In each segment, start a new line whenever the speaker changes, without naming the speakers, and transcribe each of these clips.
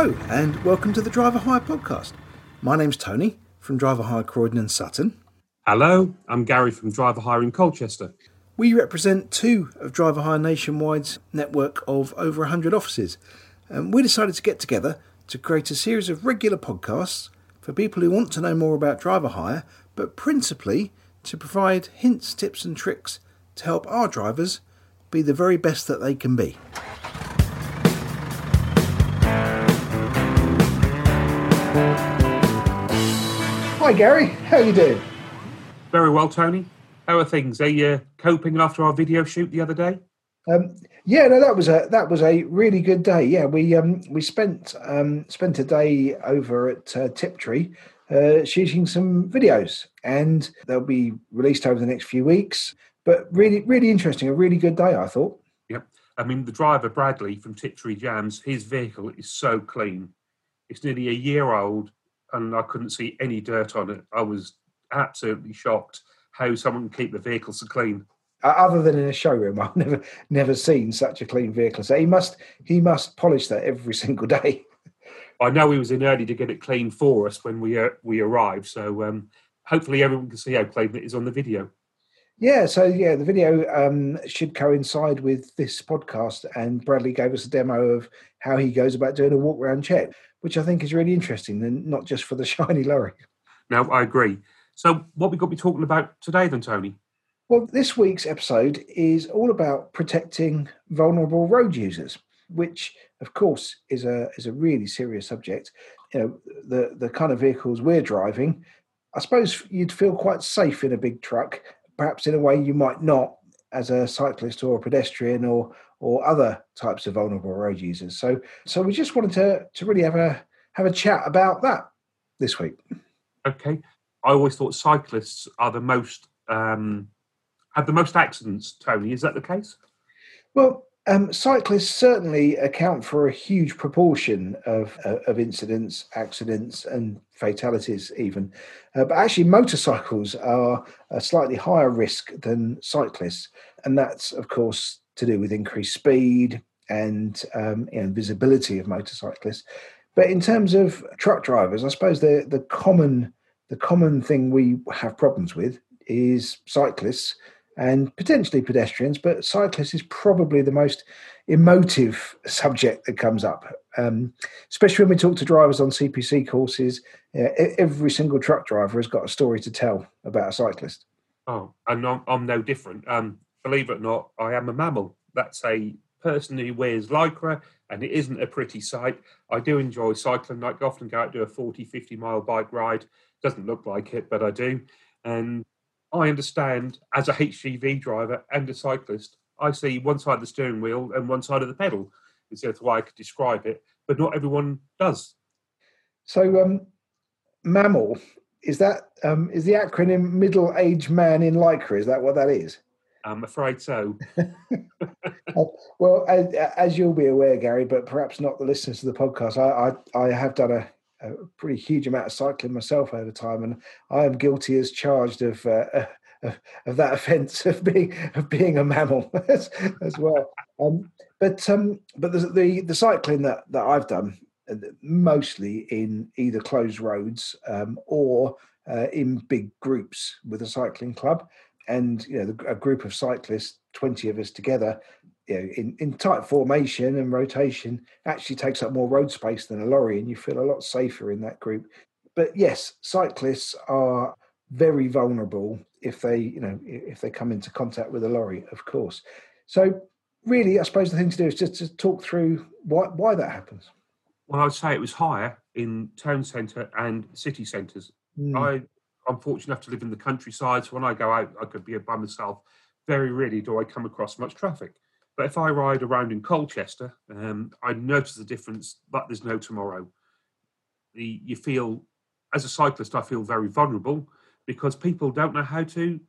Hello, and welcome to the Driver Hire podcast. My name's Tony from Driver Hire Croydon and Sutton.
Hello, I'm Gary from Driver Hire in Colchester.
We represent two of Driver Hire Nationwide's network of over 100 offices. And we decided to get together to create a series of regular podcasts for people who want to know more about driver hire, but principally to provide hints, tips, and tricks to help our drivers be the very best that they can be. Hi Gary, how are you doing?
Very well, Tony. How are things? Are you coping after our video shoot the other day?
Um, yeah, no, that was a that was a really good day. Yeah, we um, we spent um, spent a day over at uh, Tiptree uh, shooting some videos, and they'll be released over the next few weeks. But really, really interesting. A really good day, I thought.
Yep. I mean, the driver Bradley from Tiptree Jams, his vehicle is so clean. It's nearly a year old, and I couldn't see any dirt on it. I was absolutely shocked how someone can keep the vehicle so clean.
Other than in a showroom, I've never never seen such a clean vehicle. So he must he must polish that every single day.
I know he was in early to get it clean for us when we uh, we arrived. So um, hopefully everyone can see how clean it is on the video.
Yeah, so yeah, the video um, should coincide with this podcast, and Bradley gave us a demo of how he goes about doing a walk around check, which I think is really interesting, and not just for the shiny lorry.
Now I agree. So, what we got to be talking about today, then, Tony?
Well, this week's episode is all about protecting vulnerable road users, which, of course, is a is a really serious subject. You know, the the kind of vehicles we're driving, I suppose you'd feel quite safe in a big truck, perhaps in a way you might not as a cyclist or a pedestrian or or other types of vulnerable road users. So, so we just wanted to to really have a have a chat about that this week.
Okay, I always thought cyclists are the most um, have the most accidents. Tony, is that the case?
Well, um, cyclists certainly account for a huge proportion of uh, of incidents, accidents, and fatalities. Even, uh, but actually, motorcycles are a slightly higher risk than cyclists, and that's of course to do with increased speed and um, you know, visibility of motorcyclists. But in terms of truck drivers, I suppose the the common the common thing we have problems with is cyclists and potentially pedestrians, but cyclists is probably the most emotive subject that comes up, um, especially when we talk to drivers on CPC courses. Every single truck driver has got a story to tell about a cyclist.
Oh, and I'm, I'm no different. Um, believe it or not, I am a mammal. That's a person who wears lycra and it isn't a pretty sight. I do enjoy cycling. I often go out do a 40, 50 mile bike ride doesn't look like it, but I do. And I understand as a HGV driver and a cyclist, I see one side of the steering wheel and one side of the pedal. Is the way I could describe it, but not everyone does.
So, um, mammal is that um, is the acronym middle aged man in lycra? Is that what that is?
I'm afraid so.
Uh, well, as, as, you'll be aware, Gary, but perhaps not the listeners to the podcast, I, I, I have done a, a pretty huge amount of cycling myself over time, and I am guilty as charged of uh, of, of, that offence of being of being a mammal as, as well. Um, but um, but the, the, the cycling that that I've done uh, mostly in either closed roads um, or uh, in big groups with a cycling club, and you know a group of cyclists, twenty of us together, you know, in, in tight formation and rotation actually takes up more road space than a lorry and you feel a lot safer in that group. But yes cyclists are very vulnerable if they you know if they come into contact with a lorry of course. So really i suppose the thing to do is just to talk through why why that happens.
Well i'd say it was higher in town centre and city centres. Mm. i i'm fortunate enough to live in the countryside so when i go out i could be by myself very rarely do i come across much traffic but if I ride around in Colchester, um, I notice the difference, but there's no tomorrow. The, you feel, as a cyclist, I feel very vulnerable because people don't know how to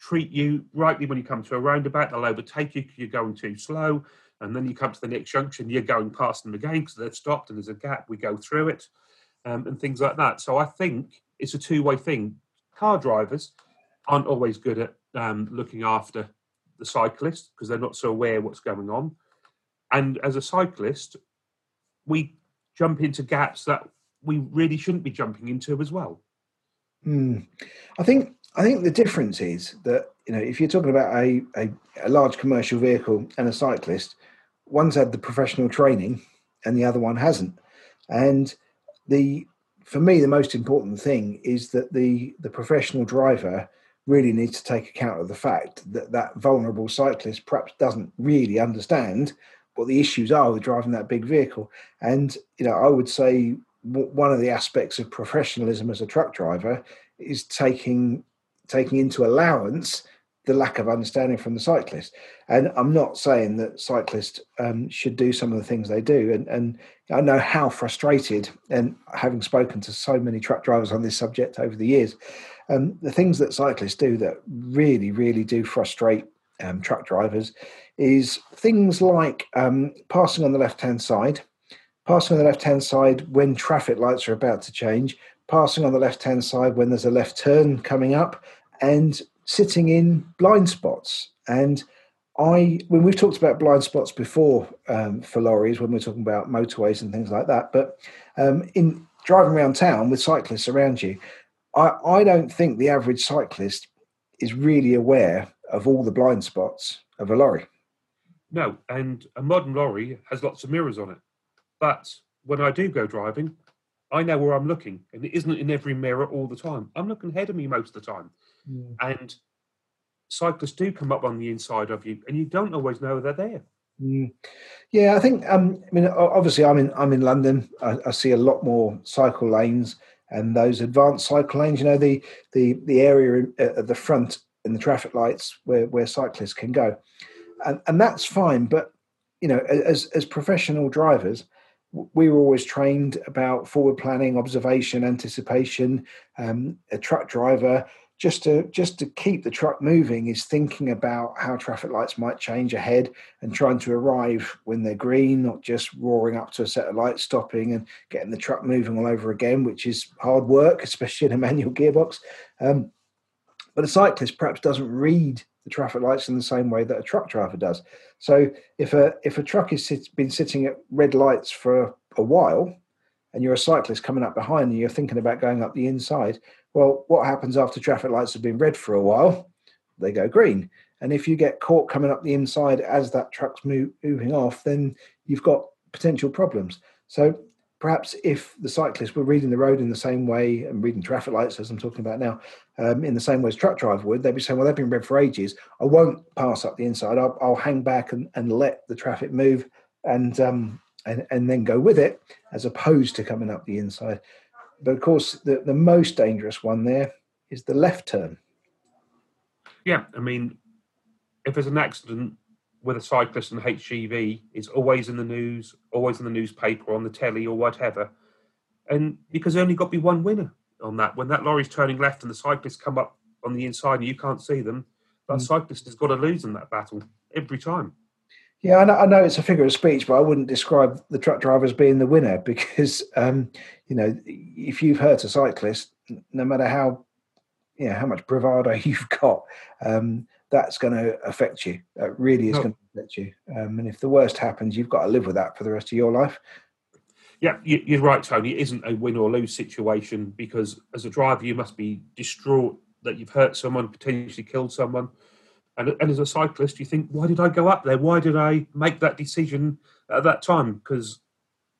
treat you rightly when you come to a roundabout. They'll overtake you because you're going too slow. And then you come to the next junction, you're going past them again because they've stopped and there's a gap. We go through it um, and things like that. So I think it's a two way thing. Car drivers aren't always good at um, looking after the cyclist because they're not so aware what's going on. And as a cyclist, we jump into gaps that we really shouldn't be jumping into as well.
Mm. I think I think the difference is that you know if you're talking about a, a, a large commercial vehicle and a cyclist, one's had the professional training and the other one hasn't, and the for me the most important thing is that the the professional driver really needs to take account of the fact that that vulnerable cyclist perhaps doesn't really understand what the issues are with driving that big vehicle. And you know, I would say one of the aspects of professionalism as a truck driver is taking taking into allowance the lack of understanding from the cyclist. And I'm not saying that cyclists um, should do some of the things they do. And, and I know how frustrated, and having spoken to so many truck drivers on this subject over the years, um, the things that cyclists do that really, really do frustrate um, truck drivers is things like um, passing on the left hand side, passing on the left hand side when traffic lights are about to change, passing on the left hand side when there's a left turn coming up, and sitting in blind spots. And I, when we've talked about blind spots before um, for lorries, when we're talking about motorways and things like that, but um, in driving around town with cyclists around you, I, I don't think the average cyclist is really aware of all the blind spots of a lorry.
No, and a modern lorry has lots of mirrors on it. But when I do go driving, I know where I'm looking, and it isn't in every mirror all the time. I'm looking ahead of me most of the time. Mm. And cyclists do come up on the inside of you, and you don't always know they're there.
Mm. Yeah, I think. Um, I mean, obviously, I'm in I'm in London. I, I, see a lot more cycle lanes and those advanced cycle lanes. You know, the the the area at the front in the traffic lights where where cyclists can go, and and that's fine. But you know, as as professional drivers, we were always trained about forward planning, observation, anticipation. Um, a truck driver just to just to keep the truck moving is thinking about how traffic lights might change ahead and trying to arrive when they're green not just roaring up to a set of lights stopping and getting the truck moving all over again which is hard work especially in a manual gearbox. Um, but a cyclist perhaps doesn't read the traffic lights in the same way that a truck driver does. So if a if a truck has sit, been sitting at red lights for a while and you're a cyclist coming up behind and you're thinking about going up the inside well, what happens after traffic lights have been red for a while? They go green. And if you get caught coming up the inside as that truck's moving off, then you've got potential problems. So perhaps if the cyclists were reading the road in the same way and reading traffic lights, as I'm talking about now, um, in the same way as truck driver would, they'd be saying, well, they've been red for ages. I won't pass up the inside. I'll, I'll hang back and, and let the traffic move and, um, and, and then go with it, as opposed to coming up the inside. But of course, the, the most dangerous one there is the left turn.
Yeah, I mean, if there's an accident with a cyclist and HGV, it's always in the news, always in the newspaper, on the telly, or whatever. And because there only got to be one winner on that. When that lorry's turning left and the cyclists come up on the inside and you can't see them, that mm. cyclist has got to lose in that battle every time.
Yeah, I know, I know, it's a figure of speech, but I wouldn't describe the truck driver as being the winner because, um, you know, if you've hurt a cyclist, no matter how, you know, how much bravado you've got, um, that's going to affect you. That really is no. going to affect you. Um, and if the worst happens, you've got to live with that for the rest of your life.
Yeah, you're right, Tony. It isn't a win or lose situation because as a driver, you must be distraught that you've hurt someone, potentially killed someone and, and as a cyclist, you think, why did I go up there? Why did I make that decision at that time? Because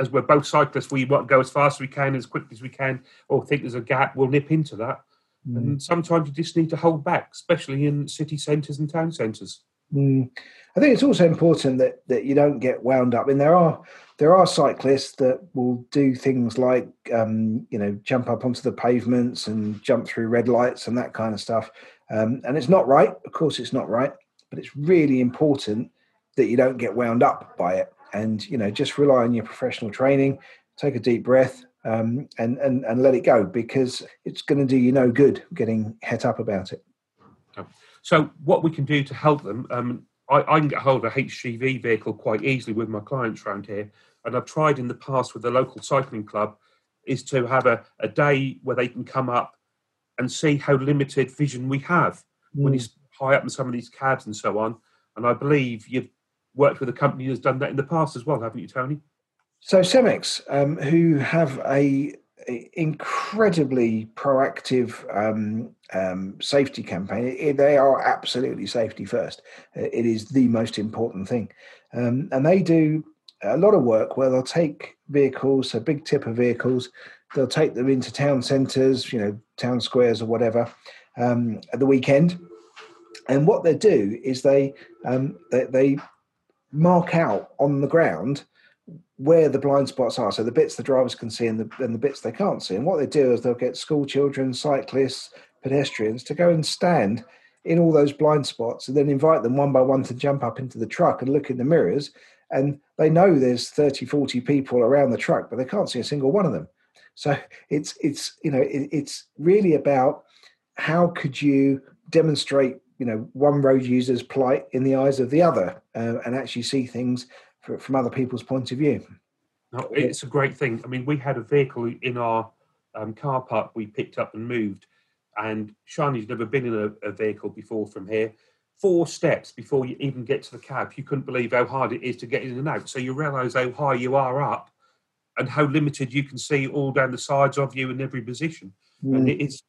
as we're both cyclists, we want to go as fast as we can, as quick as we can, or think there's a gap, we'll nip into that. Mm. And sometimes you just need to hold back, especially in city centres and town centres.
Mm. I think it's also important that that you don't get wound up. And there are there are cyclists that will do things like um, you know jump up onto the pavements and jump through red lights and that kind of stuff. Um, and it's not right. Of course, it's not right. But it's really important that you don't get wound up by it. And you know, just rely on your professional training. Take a deep breath um, and and and let it go because it's going to do you no good getting het up about it.
So, what we can do to help them, um, I, I, can get hold of a HGV vehicle quite easily with my clients around here, and I've tried in the past with the local cycling club, is to have a, a day where they can come up and see how limited vision we have mm. when he's high up in some of these cabs and so on. And I believe you've worked with a company that's done that in the past as well, haven't you, Tony?
So Cemex, um, who have a, a incredibly proactive um, um, safety campaign, it, they are absolutely safety first. It is the most important thing, um, and they do a lot of work where they'll take vehicles, so big tipper vehicles, they'll take them into town centres, you know, town squares or whatever, um, at the weekend. And what they do is they, um, they, they mark out on the ground where the blind spots are, so the bits the drivers can see and the, and the bits they can't see. And what they do is they'll get school children, cyclists, pedestrians to go and stand in all those blind spots and then invite them one by one to jump up into the truck and look in the mirrors. And they know there's 30, 40 people around the truck, but they can't see a single one of them. So it's it's you know it, it's really about how could you demonstrate you know one road user's plight in the eyes of the other uh, and actually see things for, from other people's point of view.
No, it's a great thing. I mean, we had a vehicle in our um, car park we picked up and moved, and Shani's never been in a, a, vehicle before from here. Four steps before you even get to the cab, you couldn't believe how hard it is to get in and out. So you realise how high you are up, and how limited you can see all down the sides of you in every position. Mm. And it's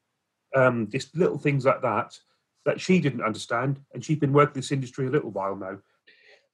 um, just little things like that that she didn't understand, and she's been working this industry a little while now.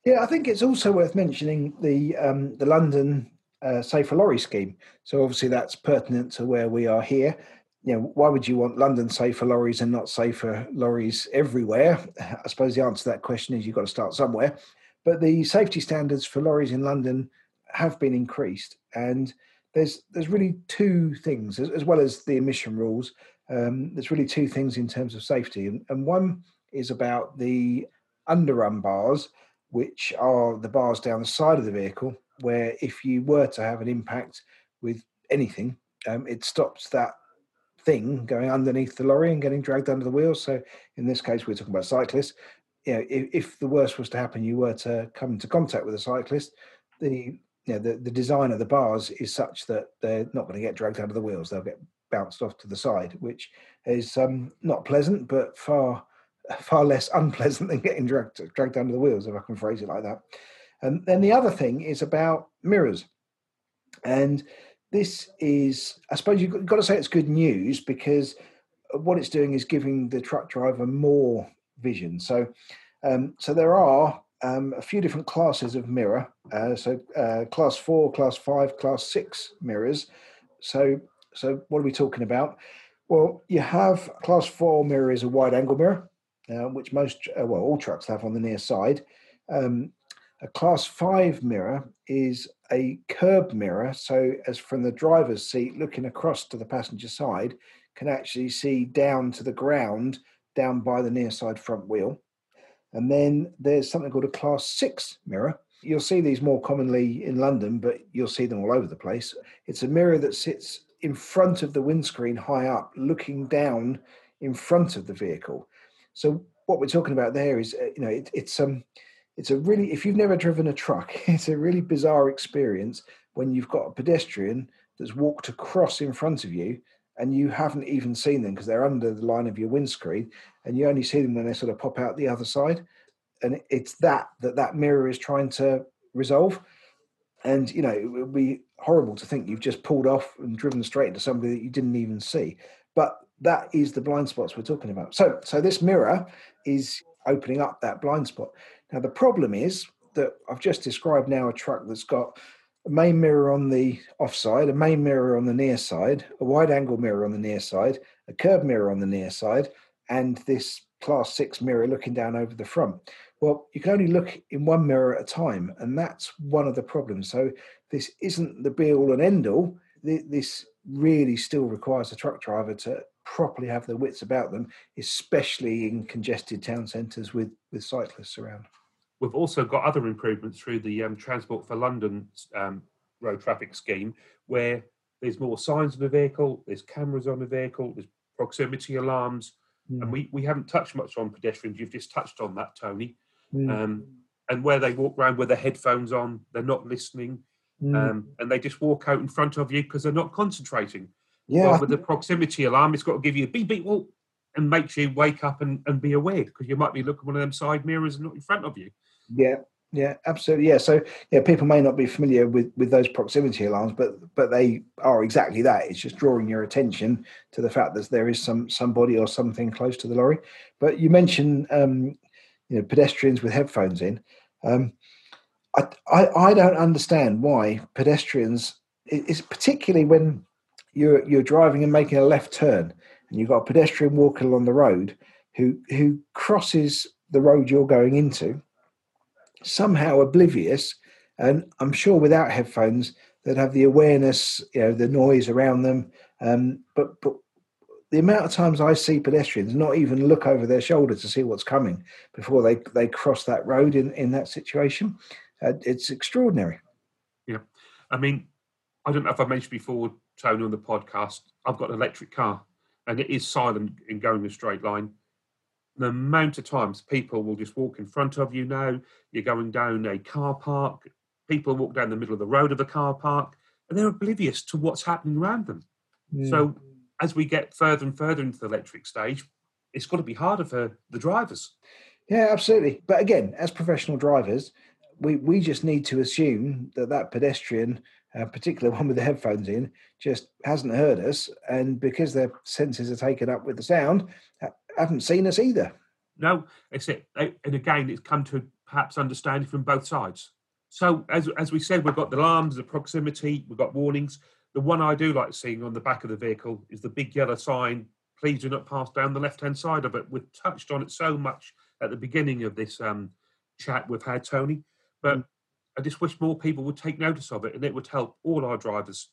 Yeah, I think it's also worth mentioning the um, the London uh, Safer Lorry scheme. So obviously that's pertinent to where we are here. You know, why would you want London safer lorries and not safer lorries everywhere? I suppose the answer to that question is you've got to start somewhere. But the safety standards for lorries in London have been increased, and there's there's really two things as, as well as the emission rules. Um, there's really two things in terms of safety, and, and one is about the underrun bars, which are the bars down the side of the vehicle, where if you were to have an impact with anything, um, it stops that thing going underneath the lorry and getting dragged under the wheels. So in this case, we're talking about cyclists. You know, if, if the worst was to happen, you were to come into contact with a cyclist, the you know, the, the design of the bars is such that they're not going to get dragged under the wheels. They'll get bounced off to the side, which is um, not pleasant, but far far less unpleasant than getting dragged dragged under the wheels, if I can phrase it like that. And then the other thing is about mirrors, and this is, I suppose you've got to say it's good news because what it's doing is giving the truck driver more vision. So, um, so there are um, a few different classes of mirror. Uh, so uh, class four, class five, class six mirrors. So so what are we talking about? Well, you have class four mirror is a wide angle mirror, uh, which most uh, well all trucks have on the near side. Um, a class five mirror is a curb mirror, so as from the driver's seat looking across to the passenger side, can actually see down to the ground down by the near side front wheel. And then there's something called a class six mirror. You'll see these more commonly in London, but you'll see them all over the place. It's a mirror that sits in front of the windscreen high up, looking down in front of the vehicle. So what we're talking about there is, uh, you know, it, it's um, it's a really if you've never driven a truck, it's a really bizarre experience when you've got a pedestrian that's walked across in front of you and you haven't even seen them because they're under the line of your windscreen and you only see them when they sort of pop out the other side. And it's that that that mirror is trying to resolve. And you know it would be horrible to think you've just pulled off and driven straight into somebody that you didn't even see. But that is the blind spots we're talking about. So so this mirror is opening up that blind spot. Now the problem is that i've just described now a truck that's got a main mirror on the offside, a main mirror on the near side, a wide angle mirror on the near side, a curb mirror on the near side, and this class six mirror looking down over the front. Well, you can only look in one mirror at a time, and that's one of the problems. So, this isn't the be all and end all. This really still requires a truck driver to properly have their wits about them, especially in congested town centres with, with cyclists around.
We've also got other improvements through the um, Transport for London um, road traffic scheme, where there's more signs on the vehicle, there's cameras on the vehicle, there's proximity alarms, mm. and we, we haven't touched much on pedestrians. You've just touched on that, Tony. Mm. Um, and where they walk around with their headphones on, they're not listening, mm. um, and they just walk out in front of you because they're not concentrating. Yeah. Well, with the proximity alarm, it's got to give you a beep beep, well, and makes you wake up and, and be aware because you might be looking one of them side mirrors and not in front of you.
Yeah, Yeah, absolutely. Yeah, so yeah, people may not be familiar with with those proximity alarms, but but they are exactly that. It's just drawing your attention to the fact that there is some somebody or something close to the lorry. But you mentioned um, you know pedestrians with headphones in. Um, I, I I don't understand why pedestrians. It's particularly when you're you're driving and making a left turn, and you've got a pedestrian walking along the road who who crosses the road you're going into somehow oblivious. And I'm sure without headphones, they'd have the awareness, you know, the noise around them. Um, but but the amount of times I see pedestrians not even look over their shoulder to see what's coming before they they cross that road in in that situation, uh, it's extraordinary.
Yeah, I mean, I don't know if I mentioned before, Tony, on the podcast. I've got an electric car, and it is silent in going a straight line the amount of times people will just walk in front of you now, you're going down a car park, people walk down the middle of the road of the car park, and they're oblivious to what's happening around them. Mm. So as we get further and further into the electric stage, it's got to be harder for the drivers.
Yeah, absolutely. But again, as professional drivers, we, we just need to assume that that pedestrian, uh, particularly one with the headphones in, just hasn't heard us. And because their senses are taken up with the sound, haven't seen us either.
No, it's it. And again, it's come to perhaps understanding from both sides. So, as, as we said, we've got the alarms, the proximity, we've got warnings. The one I do like seeing on the back of the vehicle is the big yellow sign, please do not pass down the left hand side of it. We've touched on it so much at the beginning of this um, chat we've had, Tony, but mm. I just wish more people would take notice of it and it would help all our drivers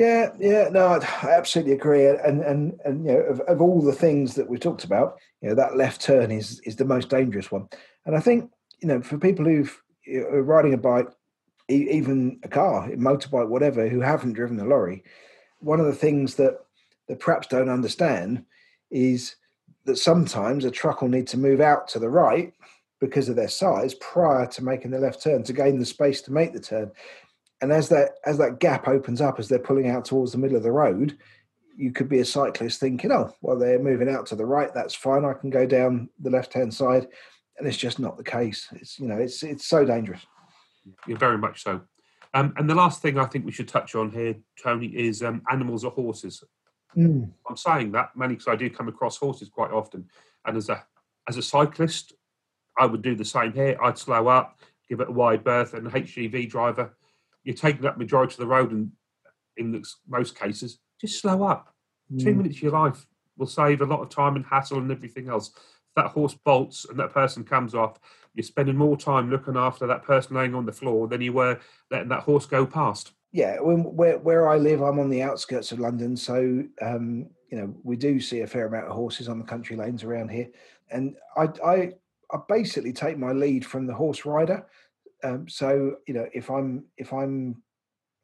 yeah, yeah, no, I absolutely agree. And and and you know, of, of all the things that we've talked about, you know, that left turn is is the most dangerous one. And I think you know, for people who've you know, riding a bike, even a car, a motorbike, whatever, who haven't driven a lorry, one of the things that that perhaps don't understand is that sometimes a truck will need to move out to the right because of their size prior to making the left turn to gain the space to make the turn. And as that as that gap opens up as they're pulling out towards the middle of the road you could be a cyclist thinking oh well they're moving out to the right that's fine i can go down the left hand side. And it's just not the case. It's you know it's it's so dangerous.
Yeah very much so. Um, and the last thing i think we should touch on here tony is um, animals or horses. Mm. i'm saying that mainly because i do come across horses quite often. And as a as a cyclist i would do the same here i'd slow up give it a wide berth and the hgv driver you're taking up majority of the road, and in most cases, just slow up. Mm. Two minutes of your life will save a lot of time and hassle and everything else. If that horse bolts and that person comes off, you're spending more time looking after that person laying on the floor than you were letting that horse go past.
Yeah, when, where where I live, I'm on the outskirts of London, so um, you know we do see a fair amount of horses on the country lanes around here, and I I, I basically take my lead from the horse rider. Um, so you know, if I'm if I'm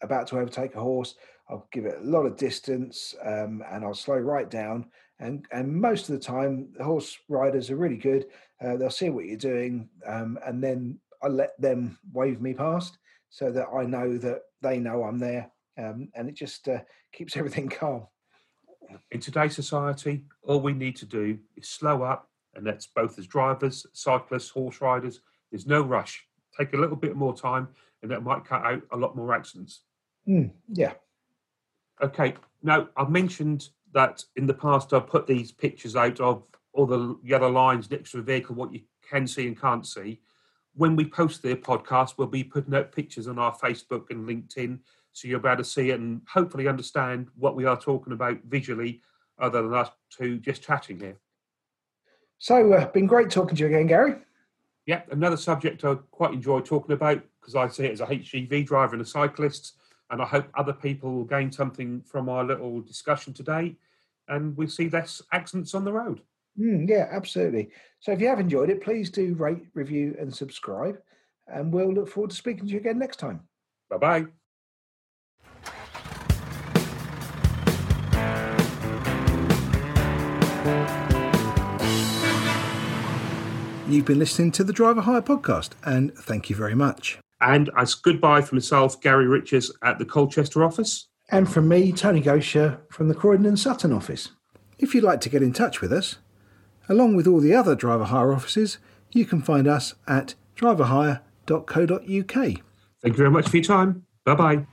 about to overtake a horse, I'll give it a lot of distance um, and I'll slow right down. And and most of the time, the horse riders are really good. Uh, they'll see what you're doing, um, and then I let them wave me past so that I know that they know I'm there, um, and it just uh, keeps everything calm.
In today's society, all we need to do is slow up, and that's both as drivers, cyclists, horse riders. There's no rush take a little bit more time, and that might cut out a lot more accidents.
Mm, yeah.
Okay. Now I've mentioned that in the past I've put these pictures out of all the yellow lines next to a vehicle, what you can see and can't see. When we post the podcast, we'll be putting out pictures on our Facebook and LinkedIn, so you'll be able to see it and hopefully understand what we are talking about visually, other than us two just chatting here.
So, uh, been great talking to you again, Gary
yeah, another subject I quite enjoy talking about because I see it as a HGV driver and a cyclist, and I hope other people will gain something from our little discussion today, and we see less accidents on the road.
Mm, yeah, absolutely. So if you have enjoyed it, please do rate, review, and subscribe, and we'll look forward to speaking to you again next time.
Bye bye.
You've been listening to the Driver Hire podcast, and thank you very much.
And as goodbye from myself, Gary Riches at the Colchester office.
And from me, Tony Goacher from the Croydon and Sutton office. If you'd like to get in touch with us, along with all the other driver hire offices, you can find us at driverhire.co.uk. Thank
you very much for your time. Bye bye.